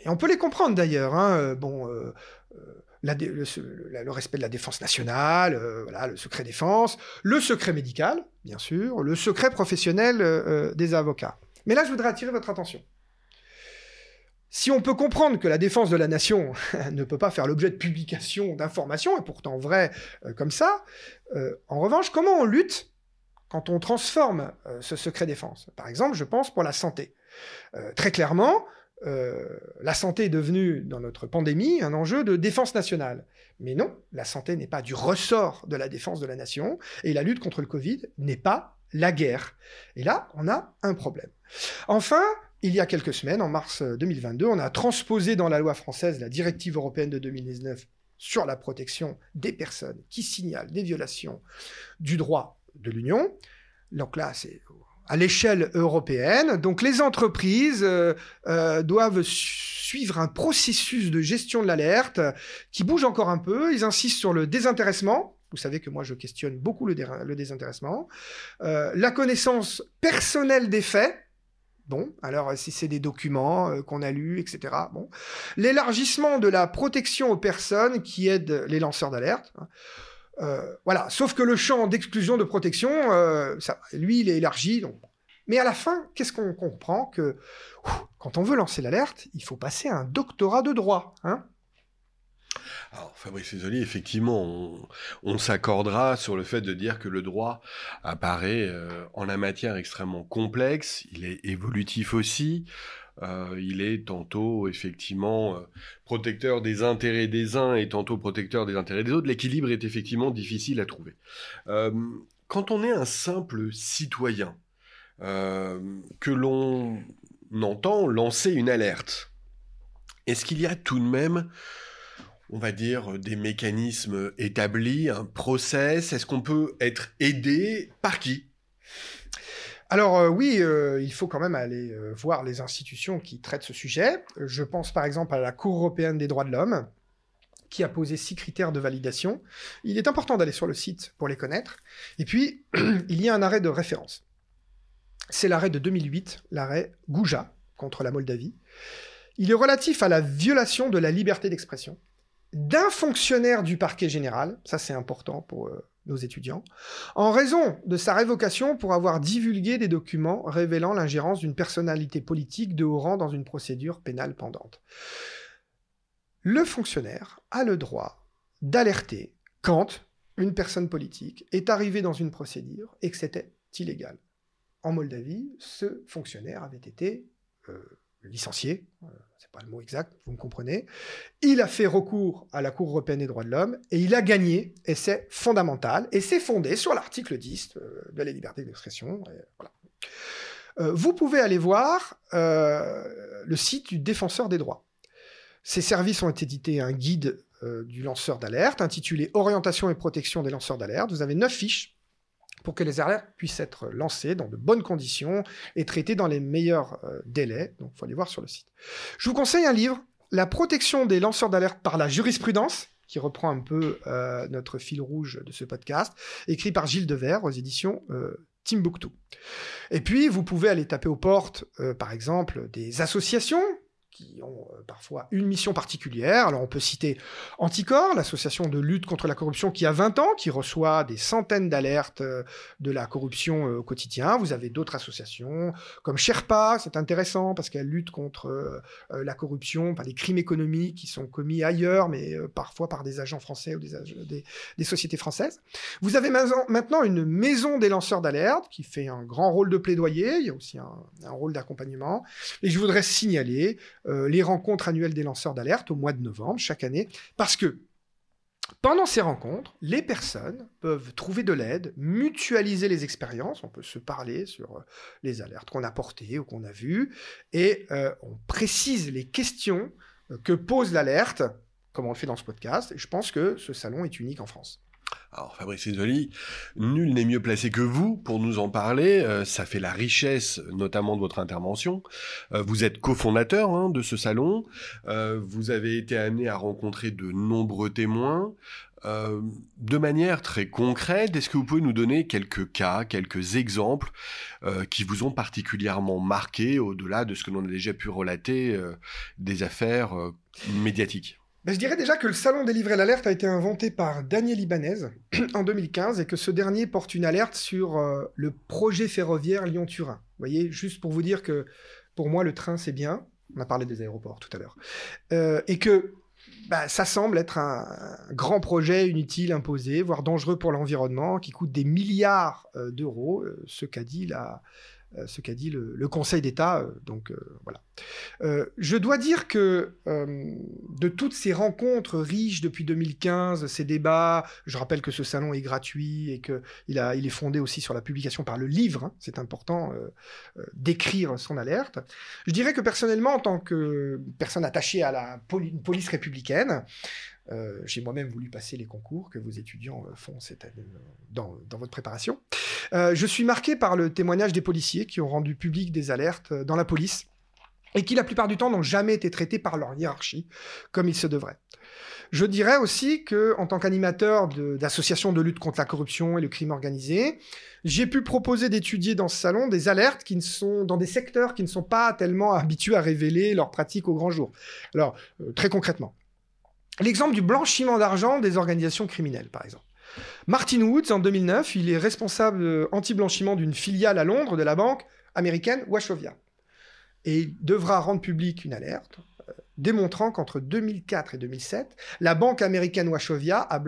Et on peut les comprendre d'ailleurs. Euh, bon, euh, euh, le, respect de la défense nationale, voilà, le secret défense, le secret médical, bien sûr, le secret professionnel des avocats. Mais là, je voudrais attirer votre attention. Si on peut comprendre que la défense de la nation ne peut pas faire l'objet de publications d'informations, et pourtant vrai comme ça, en revanche, comment on lutte quand on transforme euh, ce secret défense. Par exemple, je pense pour la santé. Euh, très clairement, euh, la santé est devenue, dans notre pandémie, un enjeu de défense nationale. Mais non, la santé n'est pas du ressort de la défense de la nation, et la lutte contre le Covid n'est pas la guerre. Et là, on a un problème. Enfin, il y a quelques semaines, en mars 2022, on a transposé dans la loi française la directive européenne de 2019 sur la protection des personnes qui signalent des violations du droit de l'Union. Donc là, c'est à l'échelle européenne. Donc les entreprises euh, euh, doivent suivre un processus de gestion de l'alerte qui bouge encore un peu. Ils insistent sur le désintéressement. Vous savez que moi, je questionne beaucoup le, désintéressement. Euh, la connaissance personnelle des faits. Bon, alors si c'est des documents qu'on a lus, etc. Bon, l'élargissement de la protection aux personnes qui aident les lanceurs d'alerte. Euh, voilà, sauf que le champ d'exclusion de protection, euh, lui, il est élargi. Donc... Mais à la fin, qu'est-ce qu'on comprend que quand on veut lancer l'alerte, il faut passer un doctorat de droit. Hein? Alors, Fabrice effectivement, on, s'accordera sur le fait de dire que le droit apparaît euh, en la matière extrêmement complexe, il est évolutif aussi. Euh, il est tantôt effectivement euh, protecteur des intérêts des uns et tantôt protecteur des intérêts des autres. L'équilibre est effectivement difficile à trouver. Euh, quand on est un simple citoyen, que l'on entend lancer une alerte, est-ce qu'il y a tout de même on va dire, des mécanismes établis, un process? Est-ce qu'on peut être aidé? Par qui? Alors euh, oui, euh, il faut quand même aller euh, voir les institutions qui traitent ce sujet. Je pense par exemple à la Cour européenne des droits de l'homme, qui a posé six critères de validation. Il est important d'aller sur le site pour les connaître. Et puis, il y a un arrêt de référence. C'est l'arrêt de 2008, l'arrêt Gouja contre la Moldavie. Il est relatif à la violation de la liberté d'expression d'un fonctionnaire du parquet général, ça c'est important pour nos étudiants, en raison de sa révocation pour avoir divulgué des documents révélant l'ingérence d'une personnalité politique de haut rang dans une procédure pénale pendante. Le fonctionnaire a le droit d'alerter quand une personne politique est arrivée dans une procédure et que c'était illégal. En Moldavie, ce fonctionnaire avait été euh, licencié, euh, c'est pas le mot exact, vous me comprenez. Il a fait recours à la Cour européenne des droits de l'homme et il a gagné, et c'est fondamental, et c'est fondé sur l'article 10 euh, de la liberté d'expression. Voilà. vous pouvez aller voir le site du défenseur des droits. Ces services ont édité un guide euh, du lanceur d'alerte intitulé Orientation et protection des lanceurs d'alerte. Vous avez neuf fiches pour que les alertes puissent être lancées dans de bonnes conditions et traitées dans les meilleurs euh, délais. Donc, il faut aller voir sur le site. Je vous conseille un livre, La protection des lanceurs d'alerte par la jurisprudence, qui reprend un peu euh, notre fil rouge de ce podcast, écrit par Gilles Devers aux éditions Timbuktu. Et puis, vous pouvez aller taper aux portes, par exemple, des associations qui ont euh, parfois une mission particulière. Alors on peut citer Anticor, l'association de lutte contre la corruption qui a 20 ans, qui reçoit des centaines d'alertes euh, de la corruption euh, au quotidien. Vous avez d'autres associations comme Sherpa, c'est intéressant parce qu'elle lutte contre la corruption, enfin, les crimes économiques qui sont commis ailleurs, mais parfois par des agents français ou des, sociétés françaises. Vous avez maintenant une maison des lanceurs d'alerte qui fait un grand rôle de plaidoyer, il y a aussi un rôle d'accompagnement. Et je voudrais signaler euh, les rencontres annuelles des lanceurs d'alerte au mois de novembre chaque année, parce que pendant ces rencontres, les personnes peuvent trouver de l'aide, mutualiser les expériences, on peut se parler sur euh, les alertes qu'on a portées ou qu'on a vues, et euh, on précise les questions que pose l'alerte, comme on le fait dans ce podcast, et je pense que ce salon est unique en France. Alors Fabrice Isoli, nul n'est mieux placé que vous pour nous en parler. Euh, ça fait la richesse notamment de votre intervention. Euh, vous êtes cofondateur hein, de ce salon. Euh, vous avez été amené à rencontrer de nombreux témoins. de manière très concrète, est-ce que vous pouvez nous donner quelques cas, quelques exemples qui vous ont particulièrement marqué au-delà de ce que l'on a déjà pu relater des affaires médiatiques? Je dirais déjà que le salon délivrer l'alerte a été inventé par Daniel Ibanez en 2015 et que ce dernier porte une alerte sur euh, le projet ferroviaire Lyon-Turin. Vous voyez, juste pour vous dire que pour moi, le train, c'est bien. On a parlé des aéroports tout à l'heure. Euh, et que bah, ça semble être un, grand projet inutile, imposé, voire dangereux pour l'environnement, qui coûte des milliards euh, d'euros, ce qu'a dit la, ce qu'a dit le, Conseil d'État. Euh, donc euh, voilà. je dois dire que de toutes ces rencontres riches depuis 2015, ces débats, je rappelle que ce salon est gratuit et qu'il il est fondé aussi sur la publication par le livre. Hein, c'est important d'écrire son alerte. Je dirais que personnellement, en tant que personne attachée à la police républicaine, euh, j'ai moi-même voulu passer les concours que vos étudiants euh, font cette année, euh, dans, votre préparation. je suis marqué par le témoignage des policiers qui ont rendu public des alertes dans la police et qui la plupart du temps n'ont jamais été traités par leur hiérarchie comme il se devrait. Je dirais aussi que, en tant qu'animateur d'associations de, de, lutte contre la corruption et le crime organisé, j'ai pu proposer d'étudier dans ce salon des alertes qui ne sont dans des secteurs qui ne sont pas tellement habitués à révéler leurs pratiques au grand jour. Alors, très concrètement, L'exemple du blanchiment d'argent des organisations criminelles, par exemple. Martin Woods, en 2009, il est responsable anti-blanchiment d'une filiale à Londres de la banque américaine Wachovia. Et il devra rendre public une alerte euh, démontrant qu'entre 2004 et 2007, la banque américaine Wachovia a,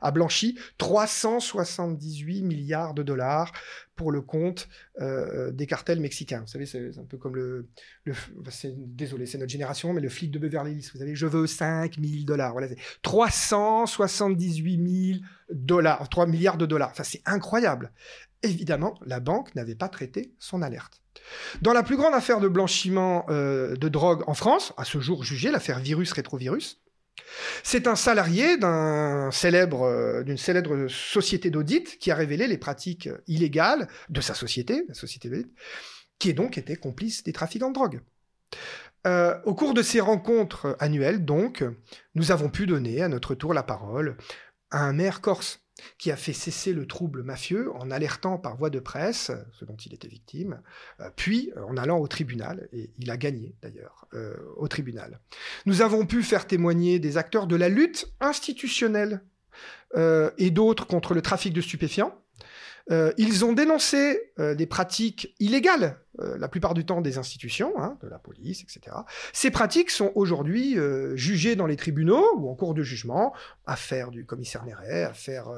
a blanchi 378 milliards de dollars pour le compte euh, des cartels mexicains. Vous savez, c'est un peu comme le... désolé, c'est notre génération, mais le flic de Beverly Hills. Vous savez, je veux 5 000 dollars. Voilà, 378 000 dollars, 3 milliards de dollars. Ça, c'est incroyable. Évidemment, la banque n'avait pas traité son alerte. Dans la plus grande affaire de blanchiment euh, de drogue en France, à ce jour jugée, l'affaire Virus Rétrovirus, c'est un salarié d'une célèbre, célèbre société d'audit qui a révélé les pratiques illégales de sa société, la société d'audit, qui est donc été complice des trafiquants de drogue. Euh, au cours de ces rencontres annuelles, donc, nous avons pu donner à notre tour la parole à un maire corse qui a fait cesser le trouble mafieux en alertant par voie de presse, ce dont il était victime, euh, puis euh, en allant au tribunal, et il a gagné d'ailleurs euh, au tribunal. Nous avons pu faire témoigner des acteurs de la lutte institutionnelle et d'autres contre le trafic de stupéfiants. Euh, ils ont dénoncé euh, des pratiques illégales, la plupart du temps des institutions, hein, de la police, etc. Ces pratiques sont aujourd'hui jugées dans les tribunaux ou en cours de jugement, affaire du commissaire Néret, affaire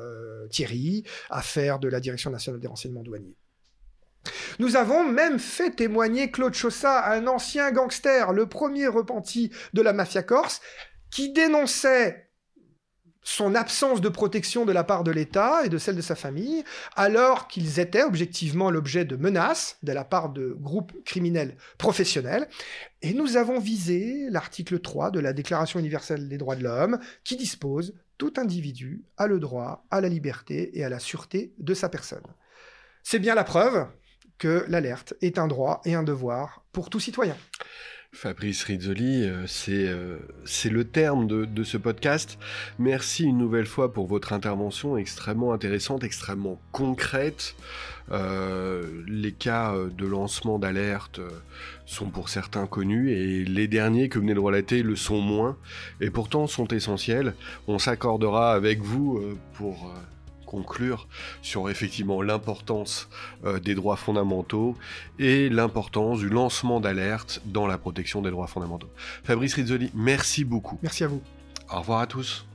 Thierry, affaire de la Direction nationale des renseignements douaniers. Nous avons même fait témoigner Claude Chaussat, un ancien gangster, le premier repenti de la mafia corse, qui dénonçait son absence de protection de la part de l'État et de celle de sa famille, alors qu'ils étaient objectivement l'objet de menaces de la part de groupes criminels professionnels. Et nous avons visé l'article 3 de la Déclaration universelle des droits de l'homme, qui dispose tout individu a le droit à la liberté et à la sûreté de sa personne. C'est bien la preuve que l'alerte est un droit et un devoir pour tout citoyen. Fabrice Rizzoli, euh, euh, c'est le terme de, ce podcast. Merci une nouvelle fois pour votre intervention extrêmement intéressante, extrêmement concrète. Euh, les cas de lancement d'alerte sont pour certains connus et les derniers que vous venez de relater le sont moins et pourtant sont essentiels. On s'accordera avec vous pour conclure sur effectivement l'importance euh, des droits fondamentaux et l'importance du lancement d'alerte dans la protection des droits fondamentaux. Fabrice Rizzoli, merci beaucoup. Merci à vous. Au revoir à tous.